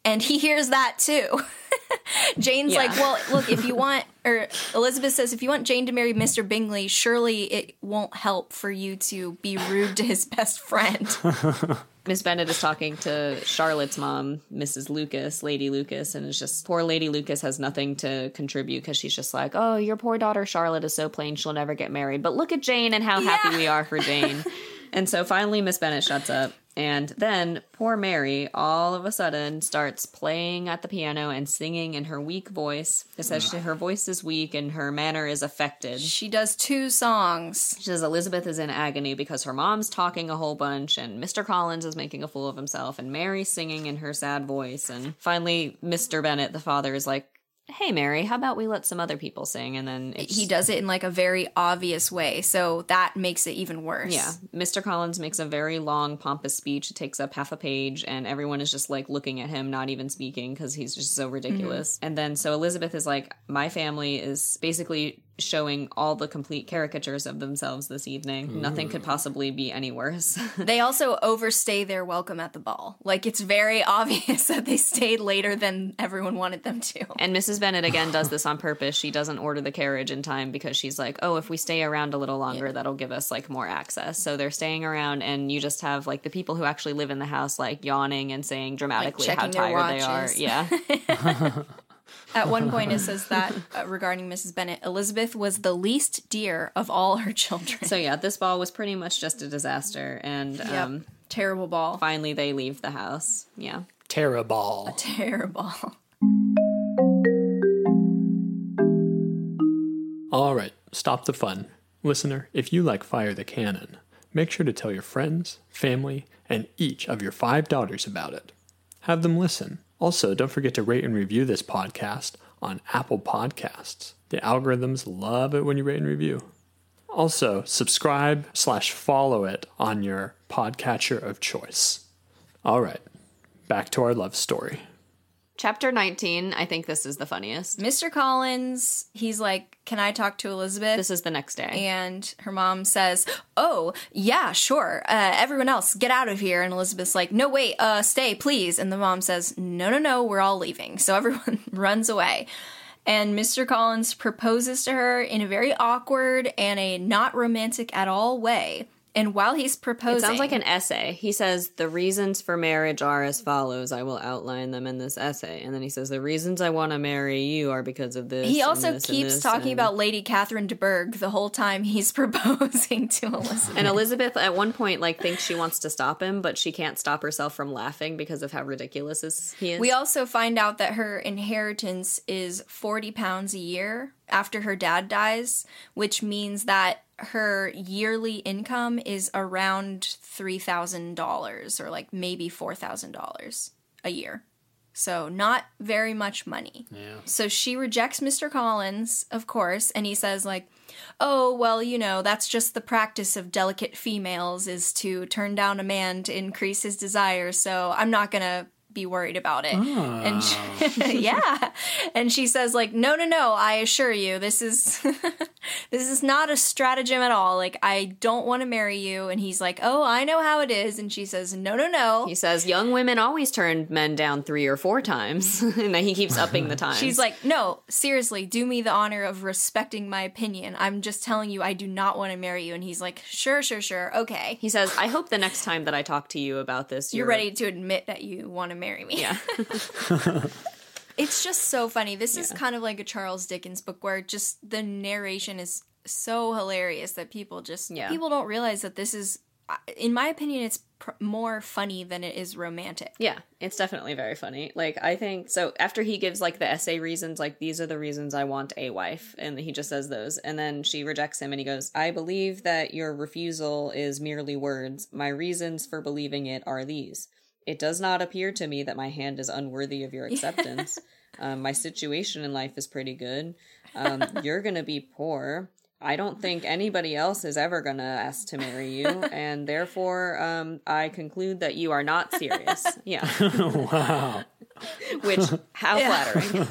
And he hears that too. Jane's Yeah. like, "Well, look, if you want or Elizabeth says if you want Jane to marry Mr. Bingley, surely it won't help for you to be rude to his best friend." Miss Bennet is talking to Charlotte's mom, Mrs. Lucas, Lady Lucas, and it's just poor Lady Lucas has nothing to contribute because she's just like, oh, your poor daughter Charlotte is so plain she'll never get married. But look at Jane and how happy we are for Jane. and so finally, Miss Bennet shuts up. And then poor Mary all of a sudden starts playing at the piano and singing in her weak voice. It says she, her voice is weak and her manner is affected. she does two songs. She says Elizabeth is in agony because her mom's talking a whole bunch and Mr. Collins is making a fool of himself and Mary's singing in her sad voice. And finally, Mr. Bennet, the father, is like, Hey, Mary, how about we let some other people sing? And then it's, He does it in like a very obvious way, so that makes it even worse. Yeah. Mr. Collins makes a very long, pompous speech. It takes up half a page, and everyone is just like looking at him, not even speaking because he's just so ridiculous. Mm-hmm. And then so Elizabeth is like, My family is basically showing all the complete caricatures of themselves this evening. Nothing could possibly be any worse. They also overstay their welcome at the ball. Like it's very obvious that they stayed later than everyone wanted them to. And Mrs. Bennet again does this on purpose. She doesn't order the carriage in time because she's like, oh, if we stay around a little longer, that'll give us like more access. So they're staying around, and you just have like the people who actually live in the house like yawning and saying dramatically how tired they are. Yeah. At one point, it says that uh, regarding Mrs. Bennet, Elizabeth was the least dear of all her children. so yeah, this ball was pretty much just a disaster. And um, Terrible ball. finally, they leave the house. Yeah. Terraball. Terrible. All right, stop the fun. Listener, if you like Fire the Cannon, make sure to tell your friends, family, and each of your five daughters about it. Have them listen. Also, don't forget to rate and review this podcast on Apple Podcasts. The algorithms love it when you rate and review. Also, subscribe slash follow it on your podcatcher of choice. All right, back to our love story. Chapter 19, I think this is the funniest. Mr. Collins, he's like, Can I talk to Elizabeth? This is the next day. and her mom says, "Oh, yeah, sure. Uh, everyone else, get out of here." And Elizabeth's like, "No, wait, uh, stay, please." And the mom says, "No, no, no, we're all leaving." So everyone runs away. And Mr. Collins proposes to her in a very awkward and a not romantic at all way. And while he's proposing, It sounds like an essay. He says, The reasons for marriage are as follows. I will outline them in this essay. And then he says, The reasons I want to marry you are because of this. he also this keeps talking and- about Lady Catherine de Bourgh the whole time he's proposing to Elizabeth. And Elizabeth at one point like thinks she wants to stop him, but she can't stop herself from laughing because of how ridiculous he is. We also find out that her inheritance is 40 pounds a year after her dad dies, which means that her yearly income is around $3,000 or like maybe $4,000 a year. So, not very much money. Yeah. So she rejects Mr. Collins, of course, and he says like, "Oh, well, you know, that's just the practice of delicate females is to turn down a man to increase his desire. so I'm not going to be worried about it." Ah. And she, yeah. And she says like, "No, no, no, I assure you, this is this is not a stratagem at all. Like, I don't want to marry you." And he's like, "Oh, I know how it is." And she says, "No, no, no." he says, Young women always turn men down three or four times. and then he keeps upping the times. She's like, no, seriously, do me the honor of respecting my opinion. I'm just telling you, I do not want to marry you. And he's like, sure, sure, sure, okay. He says, I hope the next time that I talk to you about this, You're ready to admit that you want to marry me. Yeah. It's just so funny. This is kind of like a Charles Dickens book where just the narration is so hilarious that people just Yeah. people don't realize that this is uh, in my opinion, it's pr- more funny than it is romantic. Yeah, it's definitely very funny. Like I think so after he gives like the essay reasons like these are the reasons I want a wife and he just says those and then she rejects him and he goes, "I believe that your refusal is merely words. My reasons for believing it are these. It does not appear to me that my hand is unworthy of your acceptance. um, my situation in life is pretty good. Um, you're going to be poor. I don't think anybody else is ever going to ask to marry you, and therefore, um, I conclude that you are not serious. Yeah. wow. Which, how flattering.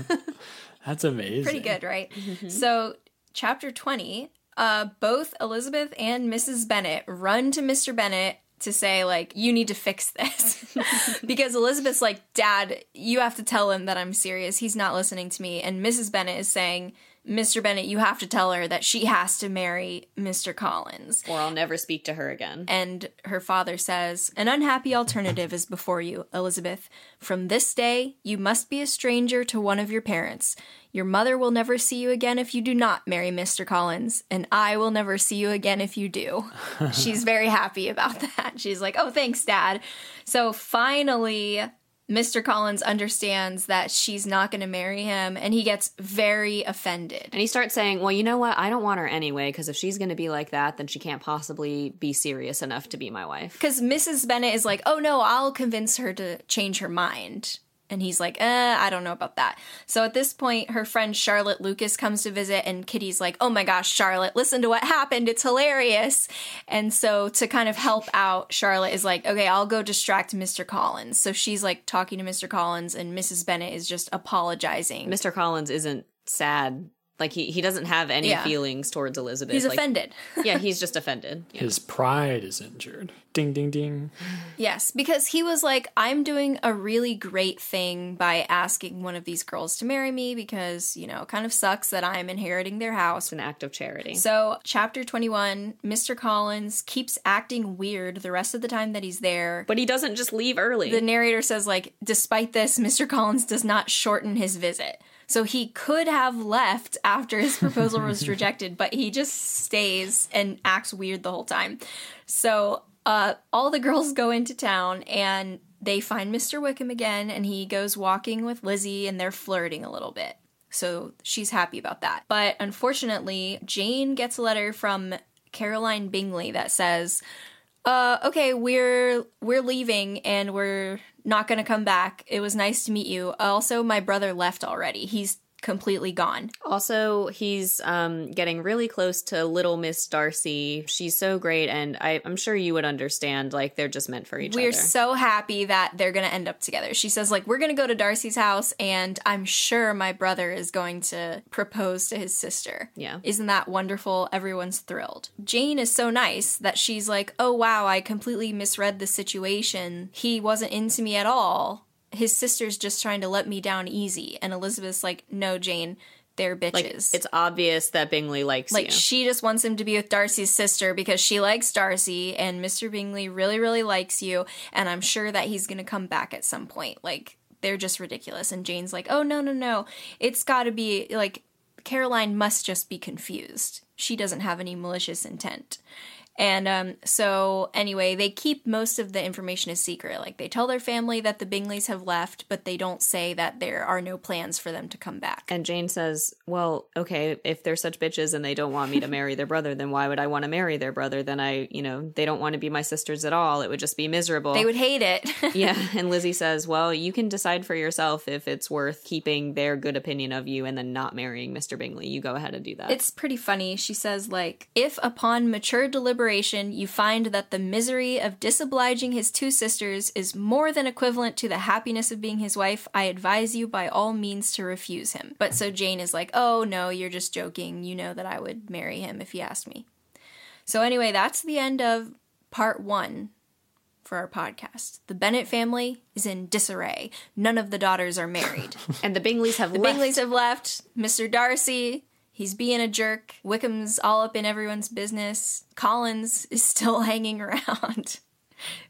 That's amazing. Pretty good, right? So, chapter 20, uh, both Elizabeth and Mrs. Bennet run to Mr. Bennet to say, like, you need to fix this. because Elizabeth's like, Dad, you have to tell him that I'm serious. He's not listening to me. And Mrs. Bennet is saying, Mr. Bennet, you have to tell her that she has to marry Mr. Collins. Or I'll never speak to her again. And her father says, An unhappy alternative is before you, Elizabeth. From this day, you must be a stranger to one of your parents. Your mother will never see you again if you do not marry Mr. Collins, and I will never see you again if you do. She's very happy about that. She's like, Oh, thanks, Dad. So finally, Mr. Collins understands that she's not going to marry him, and he gets very offended. And he starts saying, Well, you know what? I don't want her anyway, because if she's going to be like that, then she can't possibly be serious enough to be my wife. Because Mrs. Bennet is like, oh no, I'll convince her to change her mind. And he's like, eh, I don't know about that. So at this point, her friend Charlotte Lucas comes to visit, and Kitty's like, oh my gosh, Charlotte, listen to what happened. It's hilarious. And so to kind of help out, Charlotte is like, okay, I'll go distract Mr. Collins. So she's like talking to Mr. Collins, and Mrs. Bennet is just apologizing. Mr. Collins isn't sad. Like, he, he doesn't have any Yeah. feelings towards Elizabeth. He's Like, offended. yeah, he's just offended. Yeah. His pride is injured. Ding, ding, ding. Yes, because he was like, I'm doing a really great thing by asking one of these girls to marry me because, you know, it kind of sucks that I'm inheriting their house. It's an act of charity. So, chapter 21, Mr. Collins keeps acting weird the rest of the time that he's there. But he doesn't just leave early. The narrator says, like, despite this, Mr. Collins does not shorten his visit. So he could have left after his proposal was rejected, but he just stays and acts weird the whole time. So uh, all the girls go into town and they find Mr. Wickham again, and he goes walking with Lizzie, and they're flirting a little bit. So she's happy about that. But unfortunately, Jane gets a letter from Caroline Bingley that says, uh, okay, we're we're leaving and we're not gonna come back. It was nice to meet you. Also, my brother left already. He's completely gone. Also, he's um, getting really close to little Miss Darcy. She's so great, and I, I'm sure you would understand. Like they're just meant for each other. We're so happy that they're gonna end up together. She says, like, we're gonna go to Darcy's house, and I'm sure my brother is going to propose to his sister. Yeah. Isn't that wonderful? Everyone's thrilled. Jane is so nice that she's like, oh wow, I completely misread the situation. He wasn't into me at all. His sister's just trying to let me down easy. And Elizabeth's like, no, Jane, they're bitches. like it's obvious that Bingley likes you. Like you. she just wants him to be with Darcy's sister because she likes Darcy and Mr. Bingley really really likes you and I'm sure that he's going to come back at some point. Like they're just ridiculous and Jane's like, "Oh no, no, no. It's got to be like Caroline must just be confused. She doesn't have any malicious intent." And um, so, anyway, they keep most of the information a secret. Like, they tell their family that the Bingleys have left, but they don't say that there are no plans for them to come back. and Jane says, "Well, okay, if they're such bitches and they don't want me to marry their brother, then why would I want to marry their brother? Then I, you know, they don't want to be my sisters at all. It would just be miserable." they would hate it. yeah, and Lizzie says, "Well, you can decide for yourself if it's worth keeping their good opinion of you and then not marrying Mr. Bingley. You go ahead and do that." It's pretty funny. She says, like, if upon mature deliberation you find that the misery of disobliging his two sisters is more than equivalent to the happiness of being his wife, I advise you by all means to refuse him. But so Jane is like, oh no, you're just joking. You know that I would marry him if he asked me. So anyway, that's the end of part one for our podcast. The Bennet family is in disarray. None of the daughters are married. and the Bingleys have The left. Bingleys have left. Mr. Darcy, he's being a jerk. Wickham's all up in everyone's business. Collins is still hanging around.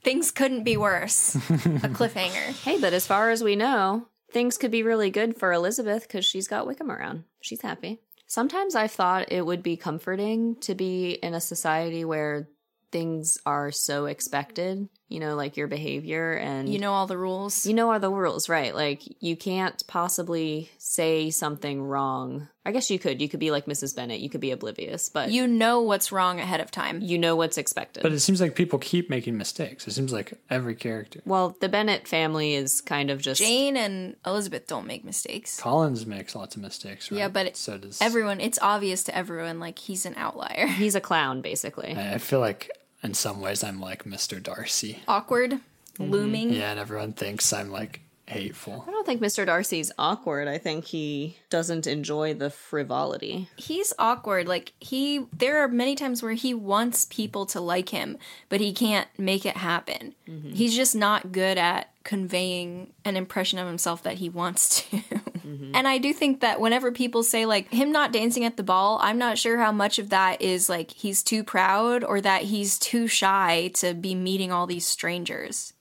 Things couldn't be worse. a cliffhanger. Hey, but as far as we know, things could be really good for Elizabeth because she's got Wickham around. She's happy. Sometimes I've thought it would be comforting to be in a society where things are so expected, you know, like your behavior and You know all the rules. you know all the rules, right? Like you can't possibly say something wrong. I guess you could. You could be like Mrs. Bennet. You could be oblivious, but you, You know what's wrong ahead of time. you know what's expected. But it seems like people keep making mistakes. It seems like every character. well, the Bennet family is kind of just Jane and Elizabeth don't make mistakes. Collins makes lots of mistakes, right? Yeah, but it- so does Everyone, it's obvious to everyone like he's an outlier. he's a clown basically. I I feel like in some ways I'm like Mr. Darcy. Awkward, mm-hmm. looming. Yeah, and everyone thinks I'm like hateful. I don't think Mr. Darcy's awkward. I think he doesn't enjoy the frivolity. He's awkward. Like he there are many times where he wants people to like him, but he can't make it happen. Mm-hmm. He's just not good at conveying an impression of himself that he wants to. And I do think that whenever people say like him not dancing at the ball, I'm not sure how much of that is like he's too proud or that he's too shy to be meeting all these strangers.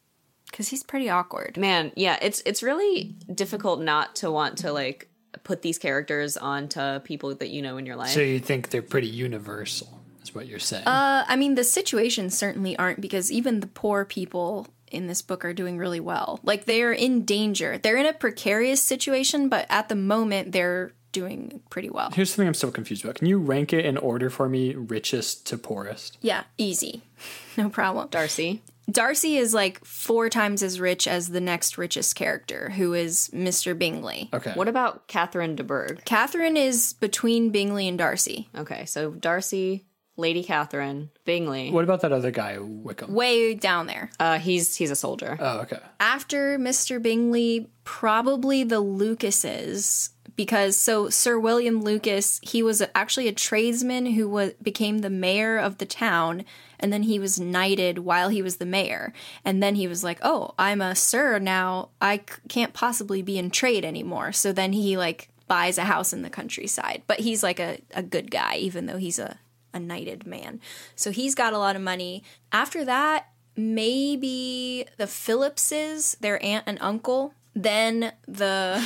Cuz he's pretty awkward. Man, yeah, it's it's really difficult not to want to like put these characters onto people that you know in your life. So you think they're pretty universal, is what you're saying. Uh, I mean, the situations certainly aren't because even the poor people in this book are doing really well. Like they're in danger. They're in a precarious situation, but at the moment they're doing pretty well. Here's something I'm so confused about. Can you rank it in order for me, richest to poorest? Yeah, easy. No problem. Darcy. Darcy is like four times as rich as the next richest character, who is Mr. Bingley. Okay. What about Catherine de Bourgh? Catherine is between Bingley and Darcy. Okay, so Darcy, Lady Catherine, Bingley. What about that other guy, Wickham? Way down there. Uh, he's he's a soldier. Oh, okay. after Mr. Bingley, probably the Lucases, because so Sir William Lucas, he was actually a tradesman who was became the mayor of the town, and then he was knighted while he was the mayor, and then he was like, "Oh, I'm a sir now. I c- can't possibly be in trade anymore." So then he like buys a house in the countryside, but he's like a, a good guy, even though he's a a knighted man. So he's got a lot of money. After that, maybe the Philipses, their aunt and uncle. Then the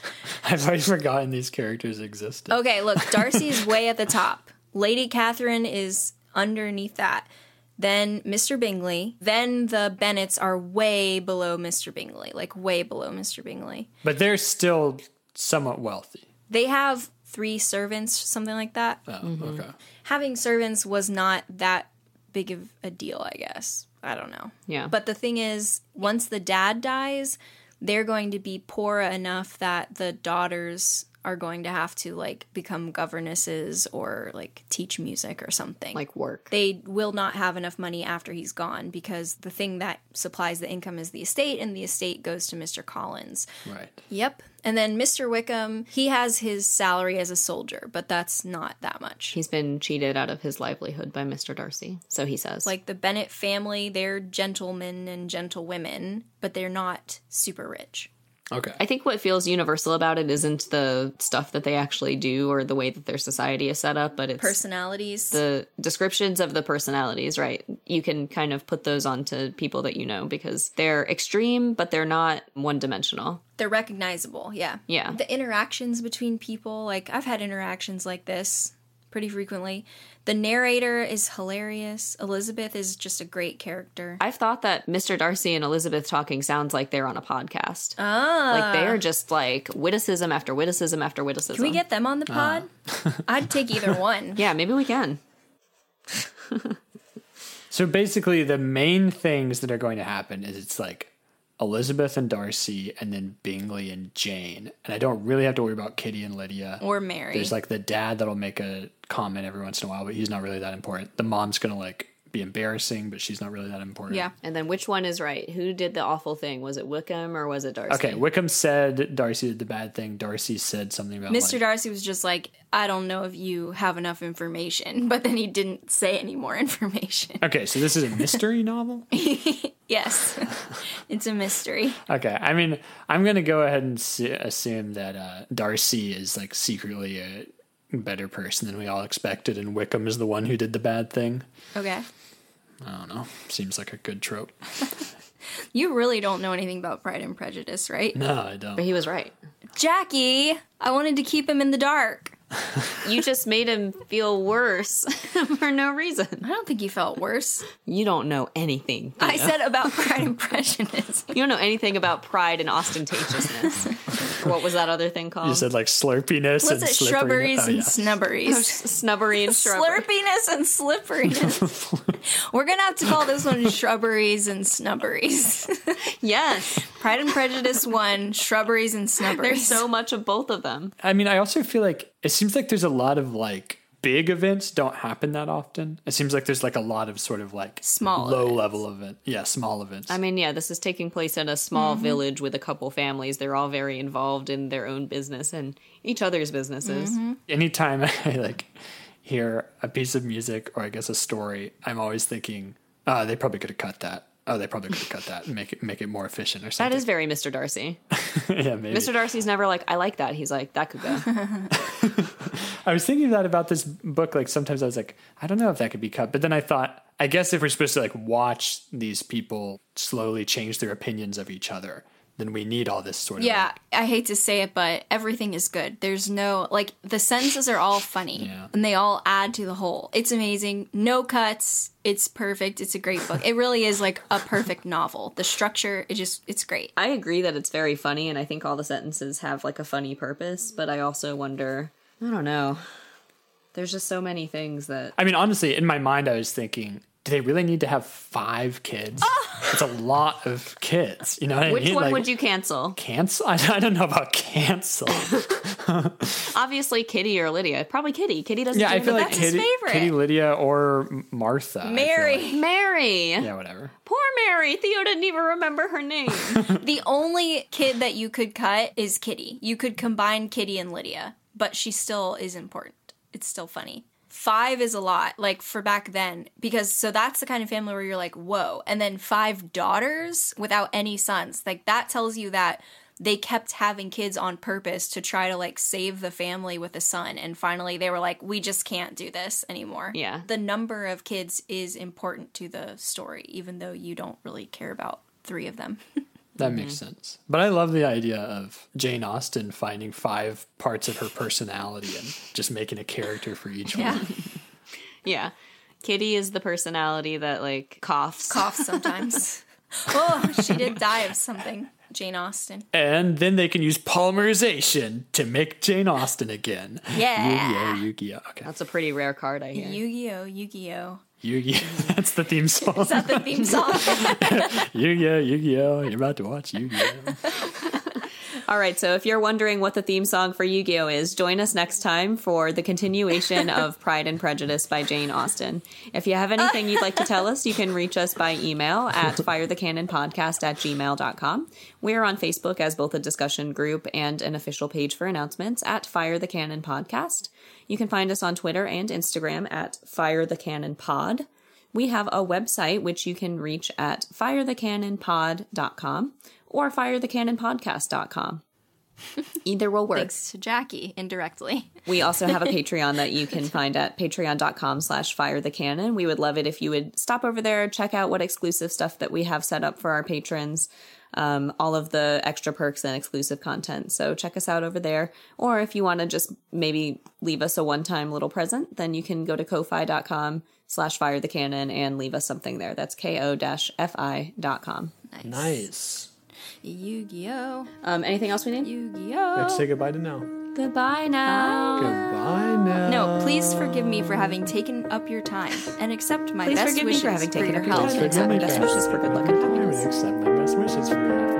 I've already forgotten these characters existed. okay, look, Darcy's way at the top. Lady Catherine is underneath that. Then Mr. Bingley. Then the Bennets are way below Mr. Bingley, like way below Mr. Bingley. But they're still somewhat wealthy. They have three servants, something like that. Oh, mm-hmm. okay. Having servants was not that big of a deal, I guess. I don't know. Yeah. But the thing is, once the dad dies, they're going to be poor enough that the daughters are going to have to like become governesses or like teach music or something. like work. they will not have enough money after he's gone because the thing that supplies the income is the estate and the estate goes to Mr. Collins. Right. Yep. And then Mr. Wickham, he has his salary as a soldier, but that's not that much. He's been cheated out of his livelihood by Mr. Darcy, so he says. Like the Bennet family, they're gentlemen and gentlewomen, but they're not super rich. Okay. I think what feels universal about it isn't the stuff that they actually do or the way that their society is set up, but it's Personalities. the descriptions of the personalities, right? You can kind of put those onto people that you know because they're extreme, but they're not one dimensional. they're recognizable, yeah. Yeah. The interactions between people, like I've had interactions like this pretty frequently. The narrator is hilarious. Elizabeth is just a great character. I've thought that Mr. Darcy and Elizabeth talking sounds like they're on a podcast. Ah. like they are just like witticism after witticism after witticism. Can we get them on the pod? I'd take either one. Yeah, maybe we can. So basically, the main things that are going to happen is it's like Elizabeth and Darcy, and then Bingley and Jane. And I don't really have to worry about Kitty and Lydia. Or Mary. There's like the dad that'll make a comment every once in a while, but he's not really that important. The mom's gonna like be embarrassing, but she's not really that important. yeah. And then which one is right? Who did the awful thing? Was it Wickham or was it Darcy? Okay, Wickham said Darcy did the bad thing. Darcy said something about Mr. like, Darcy was just like, I don't know if you have enough information, but then he didn't say any more information. Okay, so this is a mystery novel. yes, it's a mystery. Okay, I mean, I'm gonna go ahead and assume that uh, Darcy is like secretly a better person than we all expected, and Wickham is the one who did the bad thing. Okay. I don't know. Seems like a good trope. You really don't know anything about Pride and Prejudice, right? No, I don't. But he was right. Jackie, I wanted to keep him in the dark. You just made him feel worse for no reason. I don't think he felt worse. You don't know anything. I Thea. said about Pride and Prejudice. you don't know anything about pride and ostentatiousness. what was that other thing called? You said like slurpiness Was and it slipperiness. Oh, shrubberies Oh, and yeah. snubberies? Oh, snubbery and shrubbery. Slurpiness and slipperiness. We're gonna have to call this one shrubberies and snubberies. Yes. Pride and Prejudice one, shrubberies and snubberies. There's so much of both of them. I mean, I also feel like it seems like there's a lot of like big events don't happen that often. It seems like there's like a lot of sort of like Small low events. level event. Yeah, small events. I mean, yeah, this is taking place in a small mm-hmm. village with a couple families. They're all very involved in their own business and each other's businesses. Mm-hmm. Anytime I like hear a piece of music or I guess a story, I'm always thinking, oh, they probably could have cut that. Oh, they probably could have cut that and make it make it more efficient or something. That is very Mr. Darcy. yeah, maybe. Mr. Darcy's never like, I like that. He's like, that could go. I was thinking that about this book. Like sometimes I was like, I don't know if that could be cut. But then I thought, I guess if we're supposed to like watch these people slowly change their opinions of each other, then we need all this sort of Yeah, I hate to say it, but everything is good. There's no like the sentences are all funny Yeah. and they all add to the whole. It's amazing. No cuts. It's perfect. It's a great book. It really is like a perfect novel. The structure, it just it's great. I agree that it's very funny, and I think all the sentences have like a funny purpose, but I also wonder, I don't know. There's just so many things that. I mean, honestly, in my mind, I was thinking, do they really need to have five kids? Oh. It's a lot of kids. You know what I Which mean? one Like, would you cancel? cancel? I, I don't know about cancel. Obviously, Kitty or Lydia. Probably Kitty. Kitty doesn't. yeah, I feel like his Kitty, favorite. Kitty, Lydia, or Martha. Mary. like. Mary. Yeah, whatever. Poor Mary. Theo didn't even remember her name. The only kid that you could cut is Kitty. You could combine Kitty and Lydia, but she still is important. It's still funny. Five is a lot, like for back then, because so that's the kind of family where you're like, whoa. And then five daughters without any sons. Like that tells you that they kept having kids on purpose to try to like save the family with a son. And finally they were like, we just can't do this anymore. Yeah. The number of kids is important to the story, even though you don't really care about three of them. That mm-hmm. makes sense. But I love the idea of Jane Austen finding five parts of her personality and just making a character for each Yeah. one. yeah. Kitty is the personality that like coughs. Coughs sometimes. oh, she did die of something. Jane Austen. And then they can use polymerization to make Jane Austen again. Yeah. Yu-Gi-Oh! Yu-Gi-Oh! Okay. That's a pretty rare card, I hear. Yu-Gi-Oh! Yu-Gi-Oh! Yu-Gi-Oh! Mm. That's the theme song. Is that the theme song? Yu-Gi-Oh! Yu-Gi-Oh! You're about to watch Yu-Gi-Oh! All right, so if you're wondering what the theme song for Yu Gi Oh is, join us next time for the continuation of Pride and Prejudice by Jane Austen. If you have anything you'd like to tell us, you can reach us by email at firethecannonpodcast at gmail.com. We're on Facebook as both a discussion group and an official page for announcements at Fire the Cannon Podcast. You can find us on Twitter and Instagram at Fire the Cannon Pod. We have a website which you can reach at firethecannonpod.com or firethecannonpodcast.com. Either will work. Thanks to Jackie, indirectly. We also have a Patreon that you can find at patreon.com slash fire the cannon. We would love it if you would stop over there, check out what exclusive stuff that we have set up for our patrons, um, all of the extra perks and exclusive content. So check us out over there. Or if you want to just maybe leave us a one-time little present, then you can go to ko-fi.com slash fire the cannon and leave us something there. That's ko-fi.com. nice. Yu-Gi-Oh! Um, anything else we need? Yu-Gi-Oh! Let's say goodbye to now. Goodbye now. Goodbye now. No, please forgive me for having taken up your time and accept my Please best forgive me wishes for having taken your up your health time and and accept my best happiness. wishes for good luck and I happiness. accept my best wishes for your happiness and